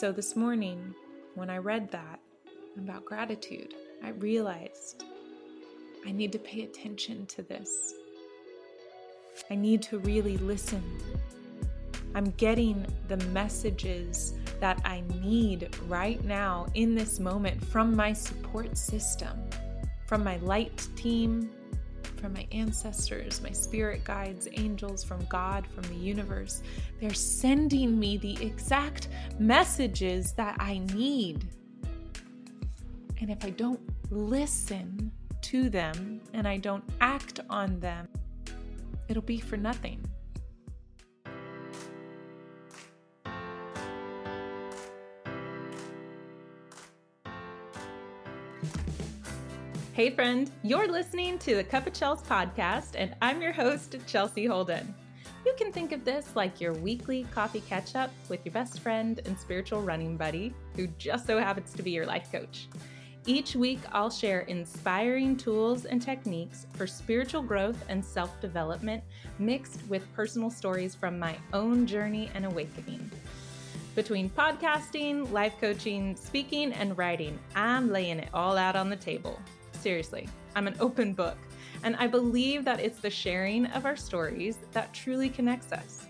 so this morning, when I read that about gratitude, I realized I need to pay attention to this. I need to really listen. I'm getting the messages that I need right now in this moment from my support system, from my light team, from my ancestors, my spirit guides, angels, from God, from the universe. They're sending me the exact messages that I need. And if I don't listen to them and I don't act on them, it'll be for nothing. Hey, friend, you're listening to the Cuppa Chels podcast, and I'm your host, Chelsea Holden. You can think of this like your weekly coffee catch up with your best friend and spiritual running buddy, who just so happens to be your life coach. Each week, I'll share inspiring tools and techniques for spiritual growth and self development, mixed with personal stories from my own journey and awakening. Between podcasting, life coaching, speaking, and writing, I'm laying it all out on the table. Seriously, I'm an open book, and I believe that it's the sharing of our stories that truly connects us.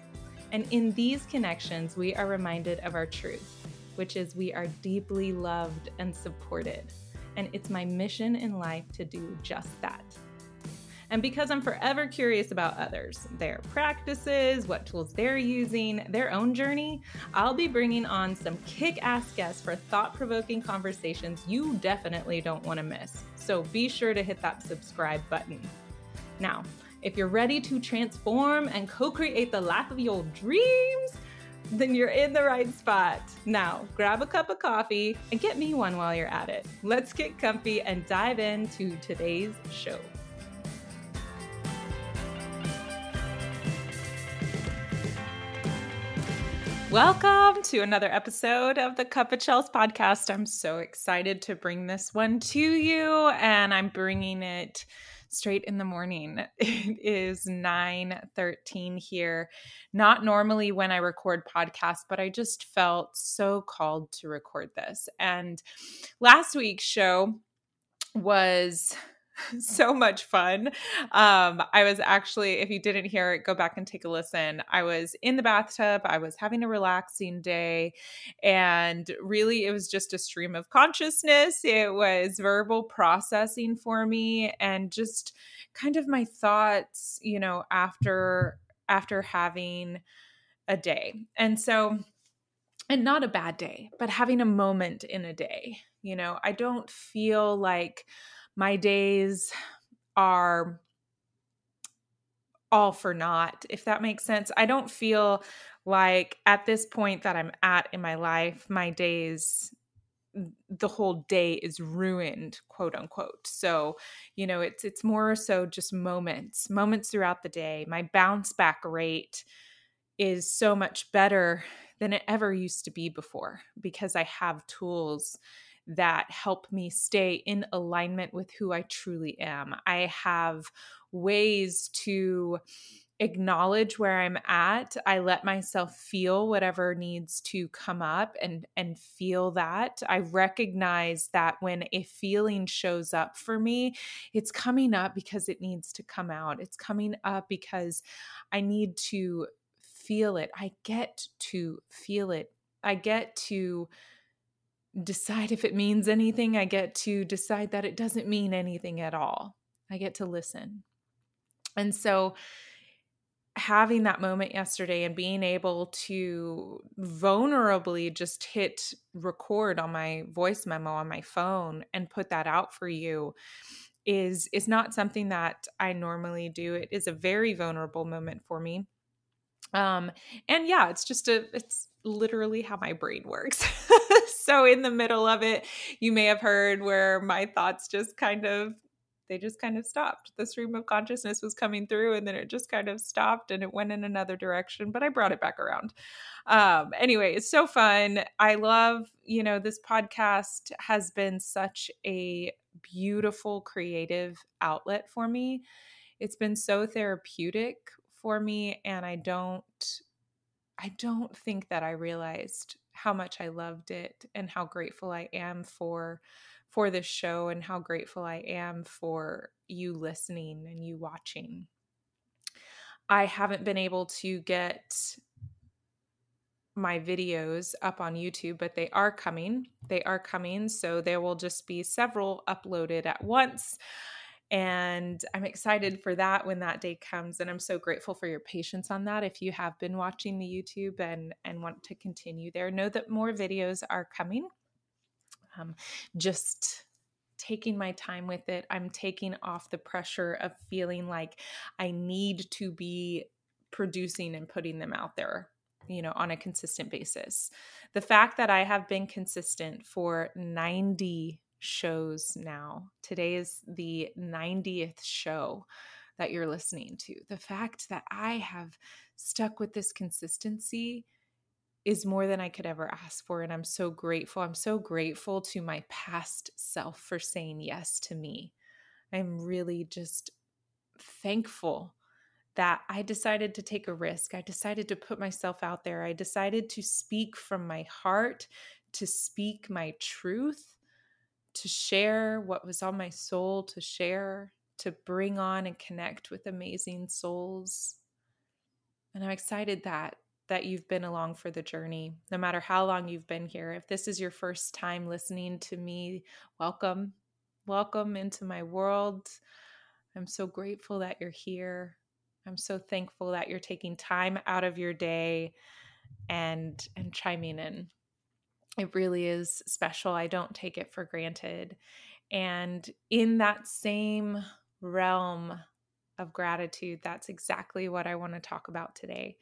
And in these connections, we are reminded of our truth, which is we are deeply loved and supported. And it's my mission in life to do just that. And because I'm forever curious about others, their practices, what tools they're using, their own journey, I'll be bringing on some kick ass guests for thought provoking conversations you definitely don't want to miss. So be sure to hit that subscribe button. Now, if you're ready to transform and co create the life of your dreams, then you're in the right spot. Now, grab a cup of coffee and get me one while you're at it. Let's get comfy and dive into today's show. Welcome to another episode of the Cuppa Chels podcast. I'm so excited to bring this one to you, and I'm bringing it straight in the morning. It is 9:13 here. Not normally when I record podcasts, but I just felt so called to record this. And last week's show was so much fun. Um, I was actually, if you didn't hear it, go back and take a listen. I was in the bathtub, I was having a relaxing day, and really it was just a stream of consciousness. It was verbal processing for me and just kind of my thoughts, you know, after after having a day. And so and not a bad day, but having a moment in a day. You know, I don't feel like my days are all for naught, if that makes sense. I don't feel like at this point that I'm at in my life, my days the whole day is ruined quote unquote so you know it's it's more so just moments moments throughout the day my bounce back rate is so much better than it ever used to be before because i have tools that help me stay in alignment with who I truly am. I have ways to acknowledge where I'm at. I let myself feel whatever needs to come up and and feel that. I recognize that when a feeling shows up for me, it's coming up because it needs to come out. It's coming up because I need to feel it. I get to feel it. I get to decide if it means anything. I get to decide that it doesn't mean anything at all. I get to listen. And so, having that moment yesterday and being able to vulnerably just hit record on my voice memo on my phone and put that out for you is is not something that I normally do. It is a very vulnerable moment for me. Um and yeah, it's just a it's literally how my brain works. so in the middle of it, you may have heard where my thoughts just kind of they just kind of stopped. The stream of consciousness was coming through and then it just kind of stopped and it went in another direction, but I brought it back around. Um, anyway, it's so fun. I love, you know, this podcast has been such a beautiful creative outlet for me. It's been so therapeutic for me and I don't I don't think that I realized how much I loved it and how grateful I am for for this show and how grateful I am for you listening and you watching. I haven't been able to get my videos up on YouTube, but they are coming. They are coming. So there will just be several uploaded at once. And I'm excited for that when that day comes. And I'm so grateful for your patience on that. If you have been watching the YouTube and, and want to continue there, know that more videos are coming. Um, just taking my time with it. I'm taking off the pressure of feeling like I need to be producing and putting them out there, you know, on a consistent basis. The fact that I have been consistent for 90 shows now, today is the 90th show that you're listening to. The fact that I have stuck with this consistency is more than I could ever ask for. And I'm so grateful. I'm so grateful to my past self for saying yes to me. I'm really just thankful that I decided to take a risk. I decided to put myself out there. I decided to speak from my heart, to speak my truth, to share what was on my soul, to share, to bring on and connect with amazing souls. And I'm excited that that you've been along for the journey, no matter how long you've been here. If this is your first time listening to me, welcome. Welcome into my world. I'm so grateful that you're here. I'm so thankful that you're taking time out of your day and and chiming in. It really is special. I don't take it for granted. And in that same realm of gratitude, that's exactly what I want to talk about today.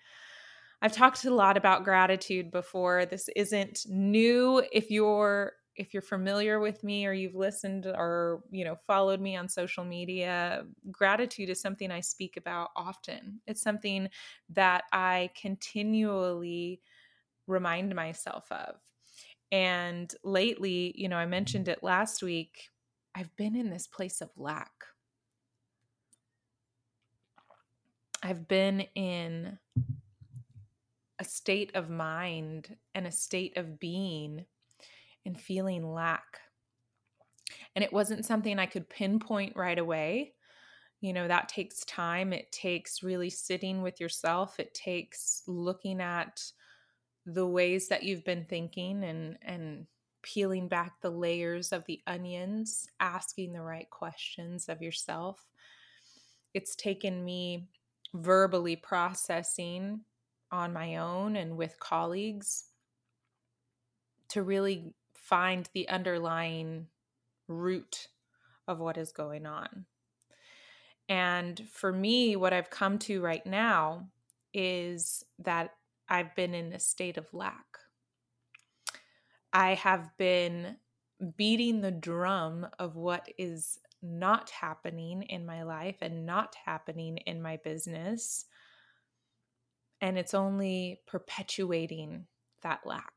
I've talked a lot about gratitude before. This isn't new if you're if you're familiar with me or you've listened or you know followed me on social media gratitude is something i speak about often it's something that i continually remind myself of and lately you know i mentioned it last week i've been in this place of lack i've been in a state of mind and a state of being and feeling lack. And it wasn't something I could pinpoint right away. You know, that takes time. It takes really sitting with yourself. It takes looking at the ways that you've been thinking and and peeling back the layers of the onions, asking the right questions of yourself. It's taken me verbally processing on my own and with colleagues to really find the underlying root of what is going on. And for me, what I've come to right now is that I've been in a state of lack. I have been beating the drum of what is not happening in my life and not happening in my business and it's only perpetuating that lack.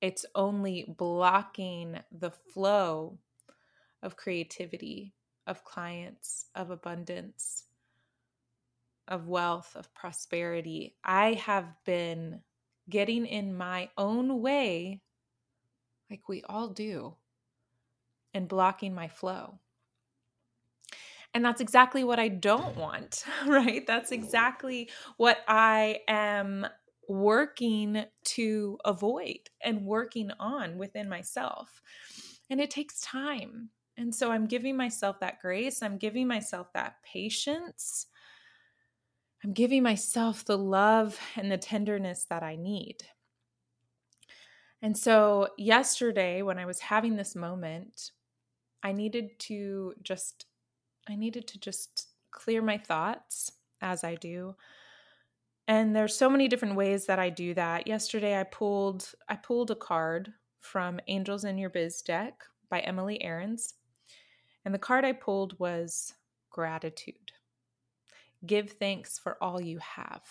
It's only blocking the flow of creativity, of clients, of abundance, of wealth, of prosperity. I have been getting in my own way, like we all do, and blocking my flow. And that's exactly what I don't want, right? That's exactly what I am working to avoid and working on within myself. And it takes time. And so I'm giving myself that grace, I'm giving myself that patience. I'm giving myself the love and the tenderness that I need. And so, yesterday, when I was having this moment, I needed to just I needed to just clear my thoughts as I do. And there's so many different ways that I do that. Yesterday I pulled I pulled a card from Angels in Your Biz deck by Emily Aarons. And the card I pulled was gratitude. Give thanks for all you have.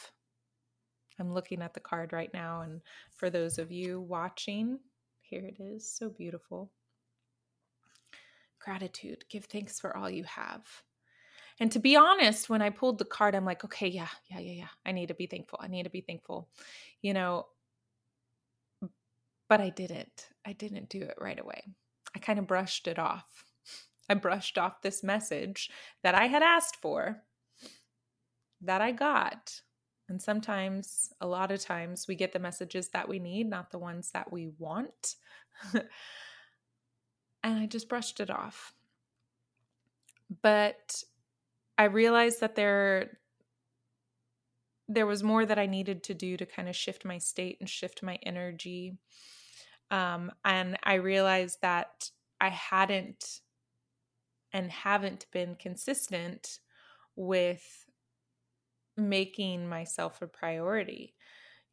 I'm looking at the card right now and for those of you watching, here it is, so beautiful gratitude. Give thanks for all you have. And to be honest, when I pulled the card, I'm like, okay, yeah, yeah, yeah, yeah. I need to be thankful. I need to be thankful. You know, But I didn't. I didn't do it right away. I kind of brushed it off. I brushed off this message that I had asked for, that I got. And sometimes, a lot of times, we get the messages that we need, not the ones that we want. and I just brushed it off. But I realized that there there was more that I needed to do to kind of shift my state and shift my energy. Um, and I realized that I hadn't and haven't been consistent with making myself a priority.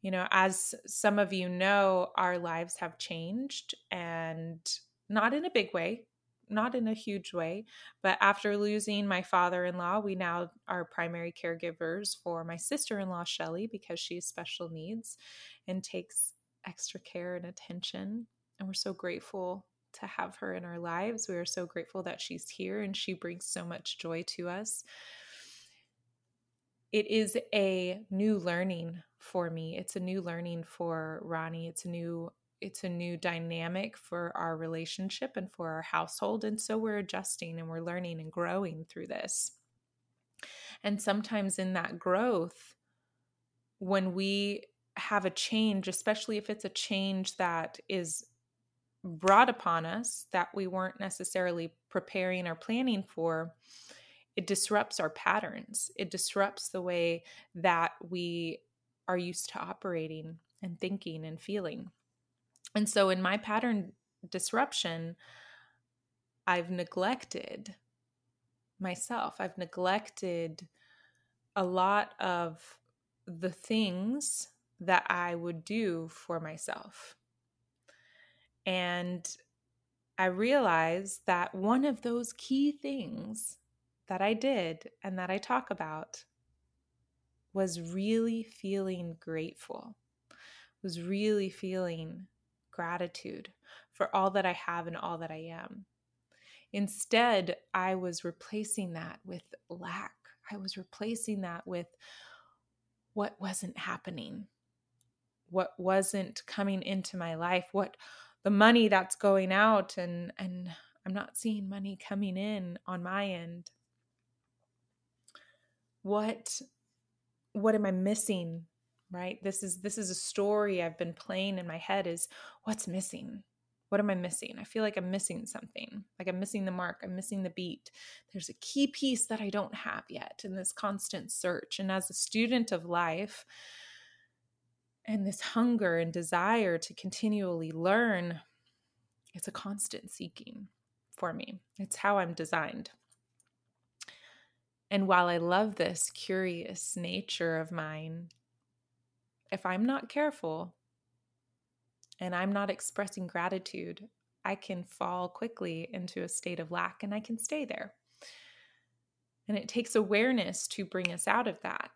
You know, as some of you know, our lives have changed and not in a big way, not in a huge way, but after losing my father in law, we now are primary caregivers for my sister in law, Shelly, because she has special needs and takes extra care and attention. And we're so grateful to have her in our lives. We are so grateful that she's here and she brings so much joy to us. It is a new learning for me. It's a new learning for Ronnie. It's a new it's a new dynamic for our relationship and for our household and so we're adjusting and we're learning and growing through this. And sometimes in that growth when we have a change, especially if it's a change that is brought upon us that we weren't necessarily preparing or planning for, it disrupts our patterns. It disrupts the way that we are used to operating and thinking and feeling. And so, in my pattern disruption, I've neglected myself. I've neglected a lot of the things that I would do for myself. And I realized that one of those key things that I did and that I talk about was really feeling grateful, was really feeling gratitude for all that I have and all that I am. Instead, I was replacing that with lack. I was replacing that with what wasn't happening, what wasn't coming into my life, what the money that's going out and and I'm not seeing money coming in on my end. What what am I missing? Right? This is this is a story I've been playing in my head is what's missing? What am I missing? I feel like I'm missing something. Like I'm missing the mark, I'm missing the beat. There's a key piece that I don't have yet in this constant search. And as a student of life, and this hunger and desire to continually learn, it's a constant seeking for me. It's how I'm designed. And while I love this curious nature of mine, if I'm not careful and I'm not expressing gratitude, I can fall quickly into a state of lack and I can stay there. And it takes awareness to bring us out of that.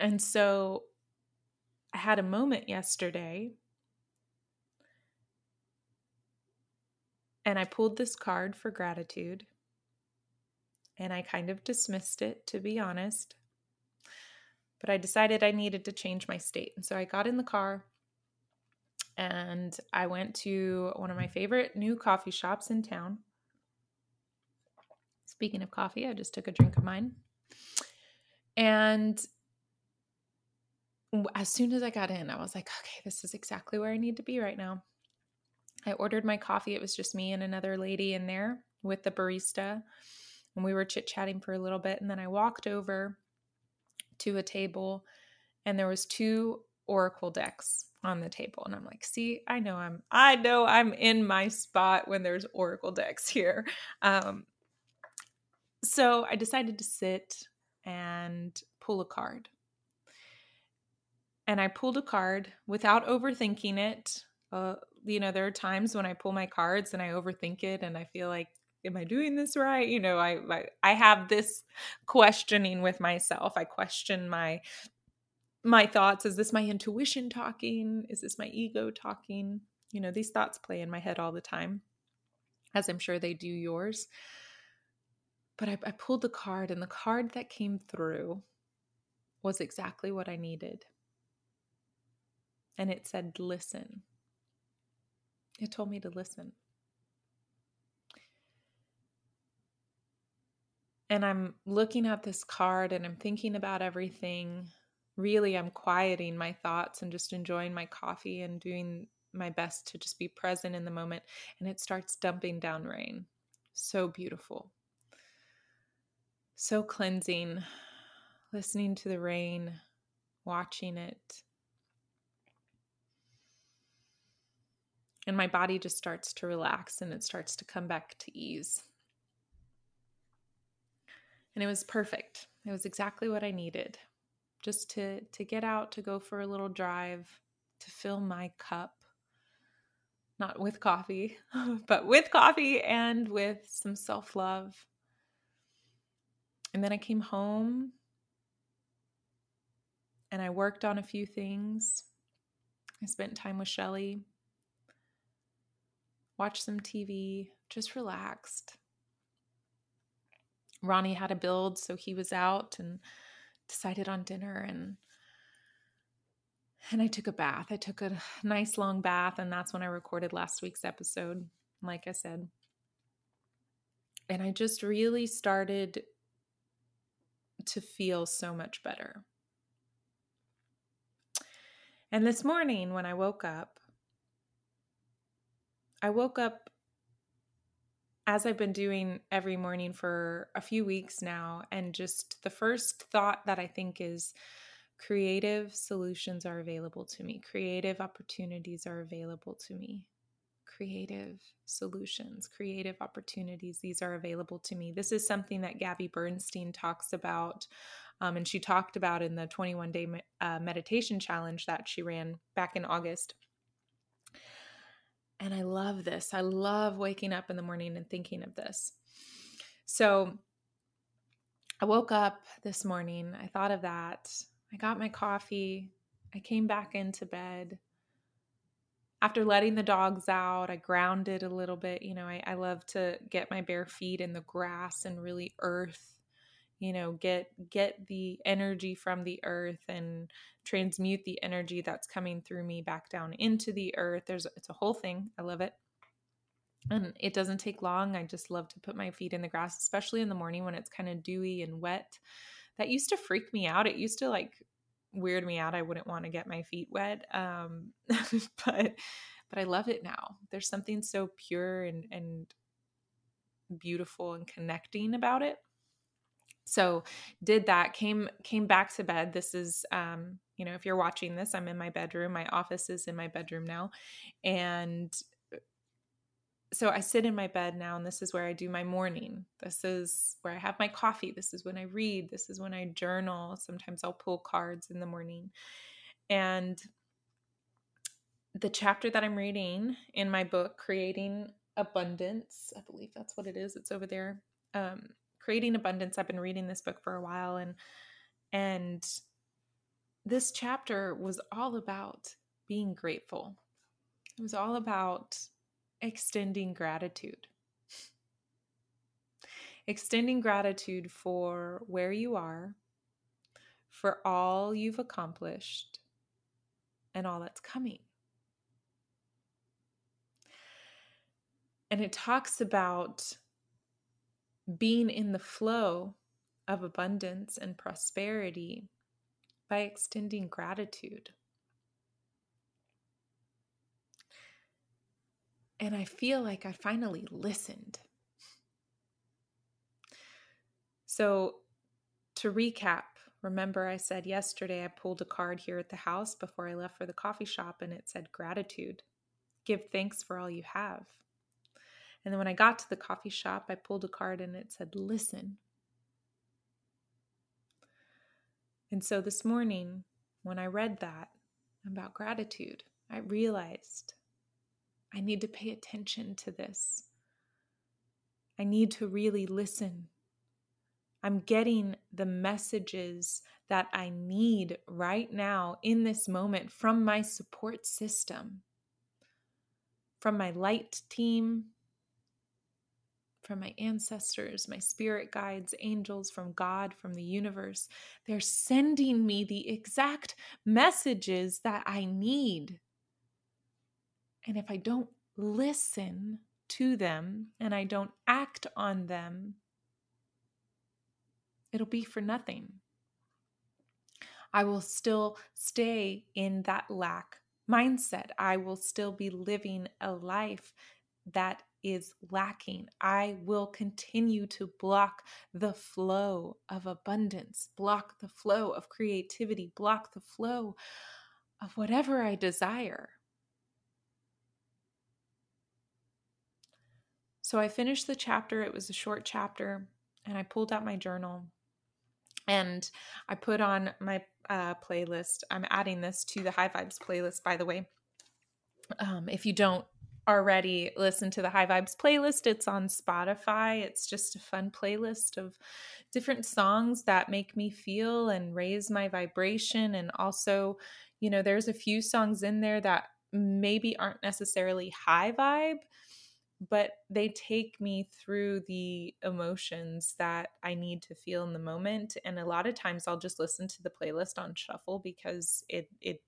And so I had a moment yesterday and I pulled this card for gratitude and I kind of dismissed it, to be honest. But I decided I needed to change my state. And so I got in the car and I went to one of my favorite new coffee shops in town. Speaking of coffee, I just took a drink of mine. And as soon as I got in, I was like, okay, this is exactly where I need to be right now. I ordered my coffee. It was just me and another lady in there with the barista. And we were chit chatting for a little bit. And then I walked over to a table and there was two oracle decks on the table and i'm like see i know i'm i know i'm in my spot when there's oracle decks here um so i decided to sit and pull a card and I pulled a card without overthinking it. Uh, you know, there are times when I pull my cards and I overthink it and I feel like, am I doing this right? You know, I, I, I have this questioning with myself. I question my my thoughts. Is this my intuition talking? Is this my ego talking? You know, these thoughts play in my head all the time, as I'm sure they do yours. But I, I pulled the card, and the card that came through was exactly what I needed and it said, Listen. It told me to listen. And I'm looking at this card and I'm thinking about everything. Really, I'm quieting my thoughts and just enjoying my coffee and doing my best to just be present in the moment. And it starts dumping down rain. So beautiful. So cleansing. Listening to the rain, watching it. And my body just starts to relax and it starts to come back to ease and it was perfect. It was exactly what I needed. Just to to get out, to go for a little drive, to fill my cup. Not with coffee, but with coffee and with some self-love. And then I came home and I worked on a few things. I spent time with Shelly, watched some TV, just relaxed. Ronnie had a build, so he was out and decided on dinner and and I took a bath. I took a nice long bath and that's when I recorded last week's episode, like I said. And I just really started to feel so much better. And this morning when I woke up, I woke up as I've been doing every morning for a few weeks now, and just the first thought that I think is creative solutions are available to me, creative opportunities are available to me. Creative solutions, creative opportunities, these are available to me. This is something that Gabby Bernstein talks about. Um, and she talked about in the 21 day uh, meditation challenge that she ran back in August. And I love this. I love waking up in the morning and thinking of this. So I woke up this morning. I thought of that. I got my coffee. I came back into bed. After letting the dogs out, I grounded a little bit. You know, I, I love to get my bare feet in the grass and really earth you know get get the energy from the earth and transmute the energy that's coming through me back down into the earth. There's it's a whole thing. I love it. And it doesn't take long. I just love to put my feet in the grass especially in the morning when it's kind of dewy and wet. That used to freak me out. It used to like weird me out. I wouldn't want to get my feet wet um but but i love it now. There's something so pure and and beautiful and connecting about it so did that came came back to bed. This is um you know if you're watching this i'm in my bedroom my office is in my bedroom now and uh, so i sit in my bed now and this is where i do my morning. This is where i have my coffee. This is when i read. This is when i journal. Sometimes i'll pull cards in the morning. And the chapter that i'm reading in my book creating abundance i believe that's what it is it's over there um, creating abundance. I've been reading this book for a while and and this chapter was all about being grateful. It was all about extending gratitude. Extending gratitude for where you are for all you've accomplished and all that's coming. And it talks about being in the flow of abundance and prosperity by extending gratitude. And I feel like I finally listened. So, to recap, remember I said yesterday I pulled a card here at the house before I left for the coffee shop and it said gratitude. Give thanks for all you have. And then when I got to the coffee shop, I pulled a card and it said, Listen. And so this morning, when I read that about gratitude, I realized I need to pay attention to this. I need to really listen. I'm getting the messages that I need right now in this moment from my support system, from my light team, from my ancestors, my spirit guides, angels, from God, from the universe. They're sending me the exact messages that I need. And if I don't listen to them and I don't act on them, it'll be for nothing. I will still stay in that lack mindset. I will still be living a life that is lacking. I will continue to block the flow of abundance, block the flow of creativity, block the flow of whatever I desire. So I finished the chapter. It was a short chapter, and I pulled out my journal and I put on my uh, playlist. I'm adding this to the High Vibes playlist, by the way. Um, if you don't already listen to the High Vibes playlist, it's on Spotify. It's just a fun playlist of different songs that make me feel and raise my vibration. And also, you know, there's a few songs in there that maybe aren't necessarily high vibe, but they take me through the emotions that I need to feel in the moment. And a lot of times I'll just listen to the playlist on shuffle because it it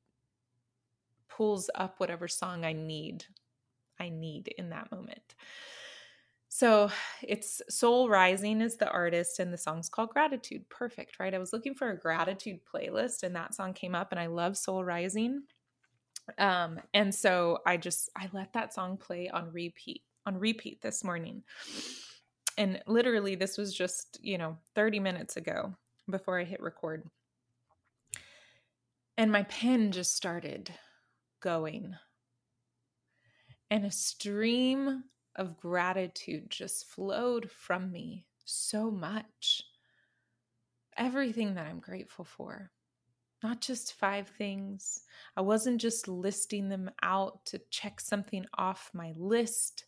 pulls up whatever song I need I need in that moment. So it's Soul Rising is the artist, and the song's called Gratitude. Perfect, right? I was looking for a gratitude playlist, and that song came up, and I love Soul Rising. Um, and so I just I let that song play on repeat on repeat this morning. And literally, this was just, you know, 30 minutes ago before I hit record. And my pen just started going. And a stream of gratitude just flowed from me so much. Everything that I'm grateful for not just five things. I wasn't just listing them out to check something off my list.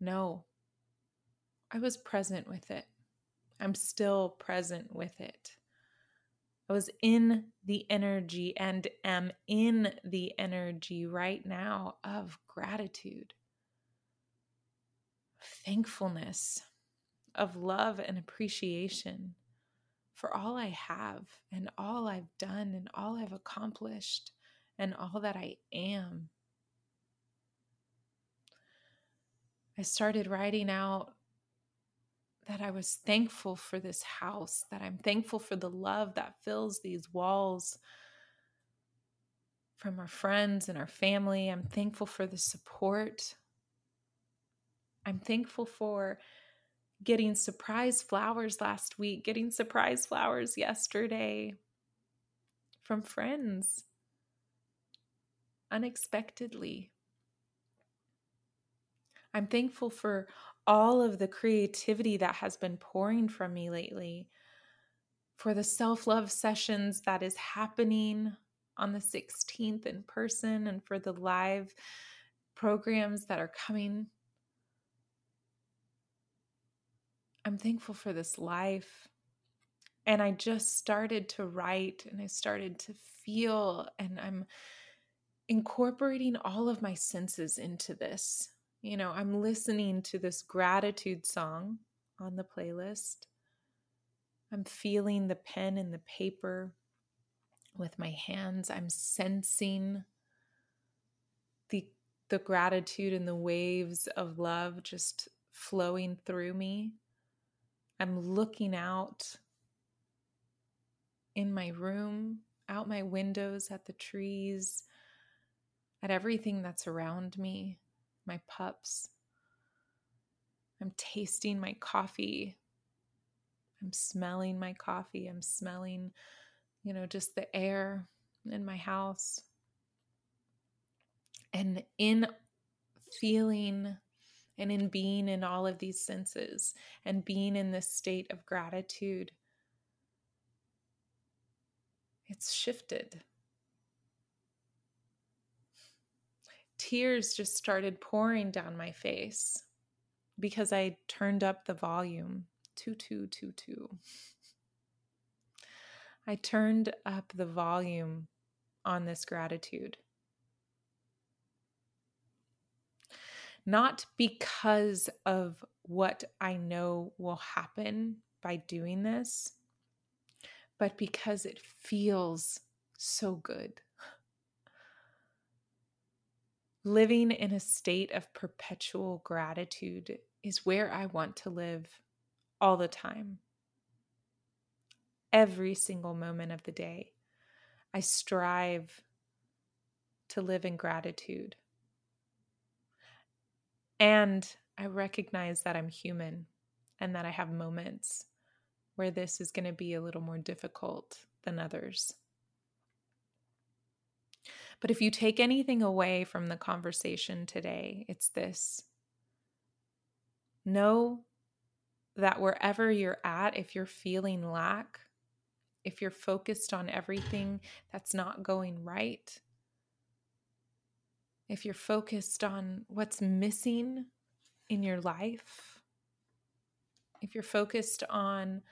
No, I was present with it. I'm still present with it. I was in the energy and am in the energy right now of gratitude, thankfulness, of love and appreciation for all I have and all I've done and all I've accomplished and all that I am. I started writing out that I was thankful for this house, that I'm thankful for the love that fills these walls from our friends and our family. I'm thankful for the support. I'm thankful for getting surprise flowers last week, getting surprise flowers yesterday from friends unexpectedly. I'm thankful for all of the creativity that has been pouring from me lately, for the self love sessions that is happening on the 16th in person, and for the live programs that are coming. I'm thankful for this life. And I just started to write and I started to feel, and I'm incorporating all of my senses into this you know, I'm listening to this gratitude song on the playlist. I'm feeling the pen and the paper with my hands. I'm sensing the the gratitude and the waves of love just flowing through me. I'm looking out in my room, out my windows at the trees, at everything that's around me my pups. I'm tasting my coffee. I'm smelling my coffee. I'm smelling, you know, just the air in my house. And in feeling and in being in all of these senses and being in this state of gratitude, it's shifted. Tears just started pouring down my face because I turned up the volume. Two, two, two, two. I turned up the volume on this gratitude. not because of what I know will happen by doing this, but because it feels so good. Living in a state of perpetual gratitude is where I want to live all the time. Every single moment of the day, I strive to live in gratitude. And I recognize that I'm human and that I have moments where this is going to be a little more difficult than others. But if you take anything away from the conversation today, it's this. Know that wherever you're at, if you're feeling lack, if you're focused on everything that's not going right, if you're focused on what's missing in your life, if you're focused on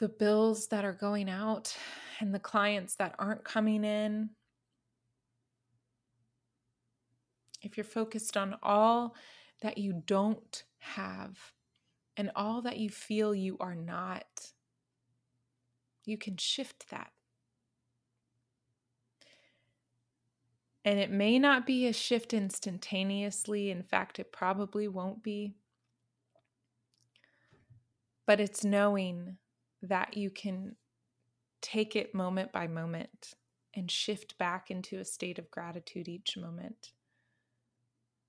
the bills that are going out and the clients that aren't coming in, if you're focused on all that you don't have and all that you feel you are not, you can shift that. And it may not be a shift instantaneously. In fact, it probably won't be. But it's knowing that you can take it moment by moment and shift back into a state of gratitude each moment.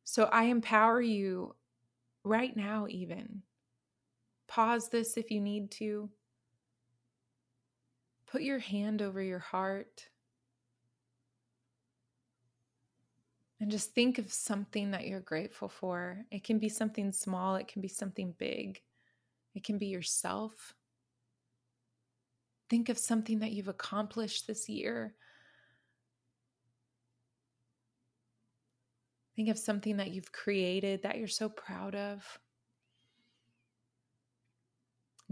So I empower you right now, even. Pause this if you need to. Put your hand over your heart and just think of something that you're grateful for. It can be something small, it can be something big, it can be yourself. Think of something that you've accomplished this year. Think of something that you've created that you're so proud of.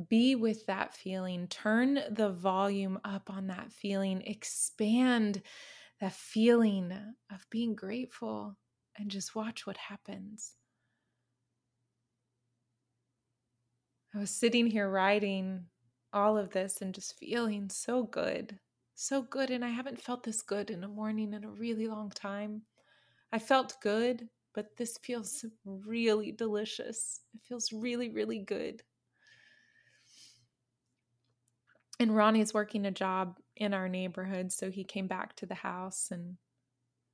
Be with that feeling. Turn the volume up on that feeling. Expand that feeling of being grateful and just watch what happens. I was sitting here writing all of this and just feeling so good, so good. And I haven't felt this good in a morning in a really long time. I felt good, but this feels really delicious. It feels really, really good. And Ronnie's working a job in our neighborhood. So he came back to the house and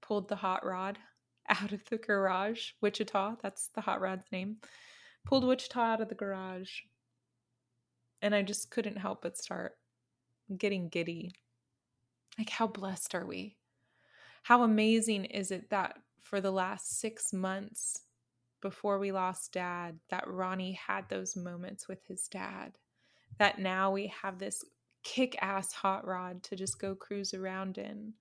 pulled the hot rod out of the garage. Wichita, that's the hot rod's name. Pulled Wichita out of the garage. And I just couldn't help but start getting giddy. Like, how blessed are we? How amazing is it that for the last six months before we lost dad, that Ronnie had those moments with his dad? That now we have this kick ass hot rod to just go cruise around in.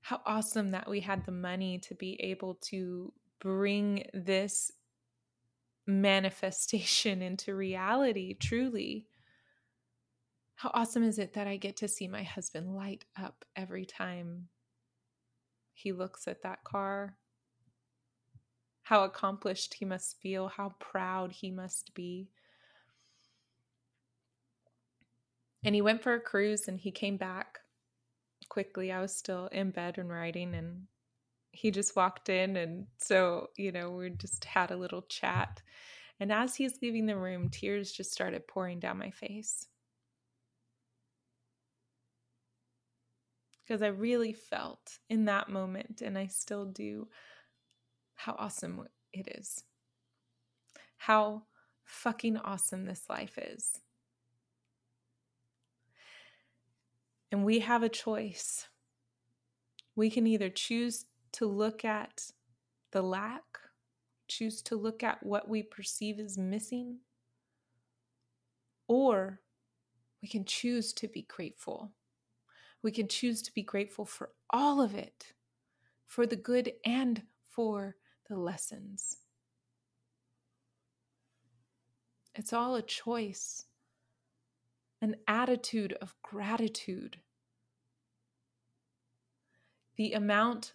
How awesome that we had the money to be able to bring this manifestation into reality, truly. How awesome is it that I get to see my husband light up every time he looks at that car? How accomplished he must feel, how proud he must be. And he went for a cruise and he came back quickly. I was still in bed and writing and he just walked in and so, you know, we just had a little chat. And as he's leaving the room, tears just started pouring down my face. Because I really felt in that moment, and I still do, how awesome it is. How fucking awesome this life is. And we have a choice. We can either choose to look at the lack, choose to look at what we perceive as missing, or we can choose to be grateful. We can choose to be grateful for all of it, for the good and for the lessons. It's all a choice an attitude of gratitude. The amount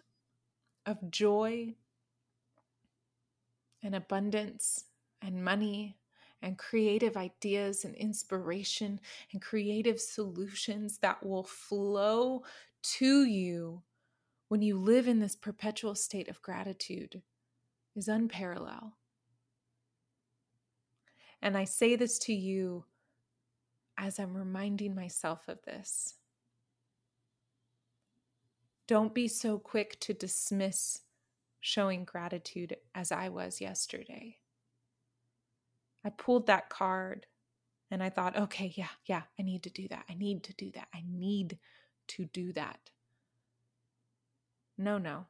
of joy and abundance and money and creative ideas and inspiration and creative solutions that will flow to you when you live in this perpetual state of gratitude is unparalleled. And I say this to you as I'm reminding myself of this. Don't be so quick to dismiss showing gratitude as I was yesterday. I pulled that card and I thought, okay, yeah, yeah, I need to do that. I need to do that. I need to do that. No, no.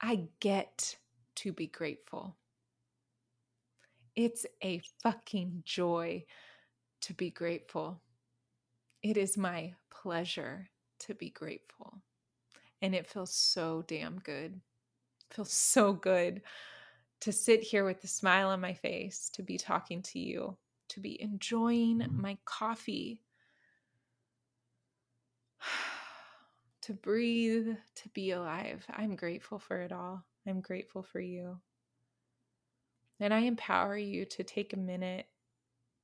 I get to be grateful. It's a fucking joy to be grateful. It is my pleasure to be grateful. And it feels so damn good. It feels so good to sit here with a smile on my face, to be talking to you, to be enjoying mm-hmm. my coffee, to breathe, to be alive. I'm grateful for it all. I'm grateful for you. And I empower you to take a minute,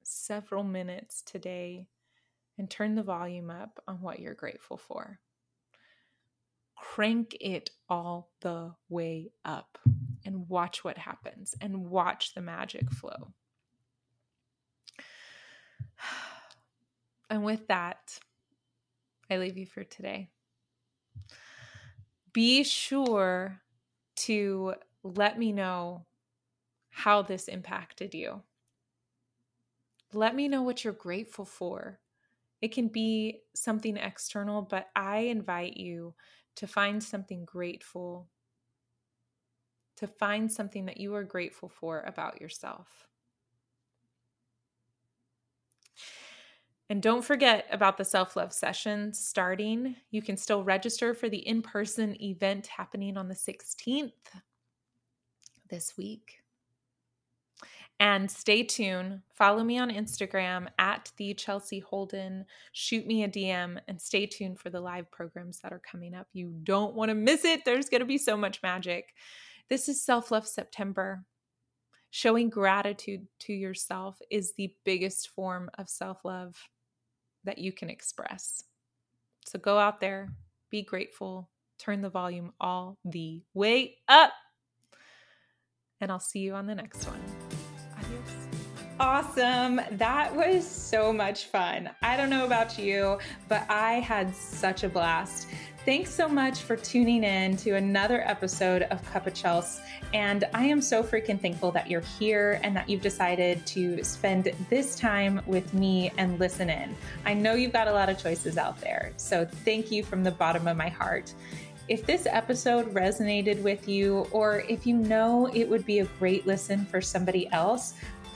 several minutes today, and turn the volume up on what you're grateful for. Crank it all the way up and watch what happens and watch the magic flow. And with that, I leave you for today. Be sure to let me know how this impacted you. Let me know what you're grateful for. It can be something external, but I invite you to find something grateful to find something that you are grateful for about yourself. And don't forget about the self love session starting. You can still register for the in person event happening on the 16th this week. And stay tuned. Follow me on Instagram at the Chelsea Holden. Shoot me a DM and stay tuned for the live programs that are coming up. You don't want to miss it. There's going to be so much magic. This is Self Love September. Showing gratitude to yourself is the biggest form of self love that you can express. So go out there, be grateful, turn the volume all the way up. And I'll see you on the next one. Awesome. That was so much fun. I don't know about you, but I had such a blast. Thanks so much for tuning in to another episode of Cuppa Chels. And I am so freaking thankful that you're here and that you've decided to spend this time with me and listen in. I know you've got a lot of choices out there. So thank you from the bottom of my heart. If this episode resonated with you, or if you know it would be a great listen for somebody else,